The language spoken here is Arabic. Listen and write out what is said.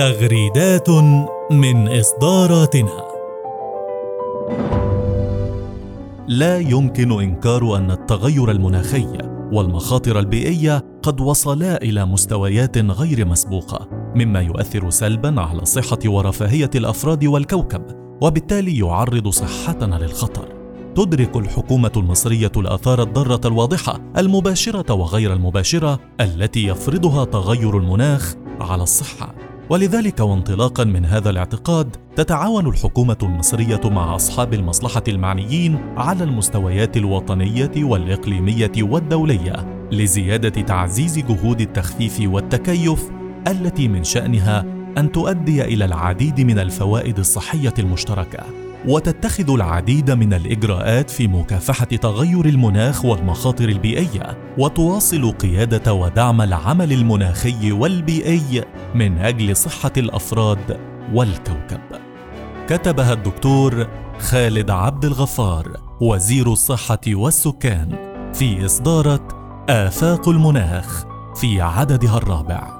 تغريدات من إصداراتنا. لا يمكن إنكار أن التغير المناخي والمخاطر البيئية قد وصلا إلى مستويات غير مسبوقة، مما يؤثر سلبا على صحة ورفاهية الأفراد والكوكب، وبالتالي يعرض صحتنا للخطر. تدرك الحكومة المصرية الآثار الضارة الواضحة المباشرة وغير المباشرة التي يفرضها تغير المناخ على الصحة ولذلك وانطلاقا من هذا الاعتقاد تتعاون الحكومة المصرية مع أصحاب المصلحة المعنيين على المستويات الوطنية والإقليمية والدولية لزيادة تعزيز جهود التخفيف والتكيف التي من شأنها أن تؤدي إلى العديد من الفوائد الصحية المشتركة. وتتخذ العديد من الإجراءات في مكافحة تغير المناخ والمخاطر البيئية وتواصل قيادة ودعم العمل المناخي والبيئي من أجل صحة الأفراد والكوكب. كتبها الدكتور خالد عبد الغفار وزير الصحة والسكان في إصدارة آفاق المناخ في عددها الرابع.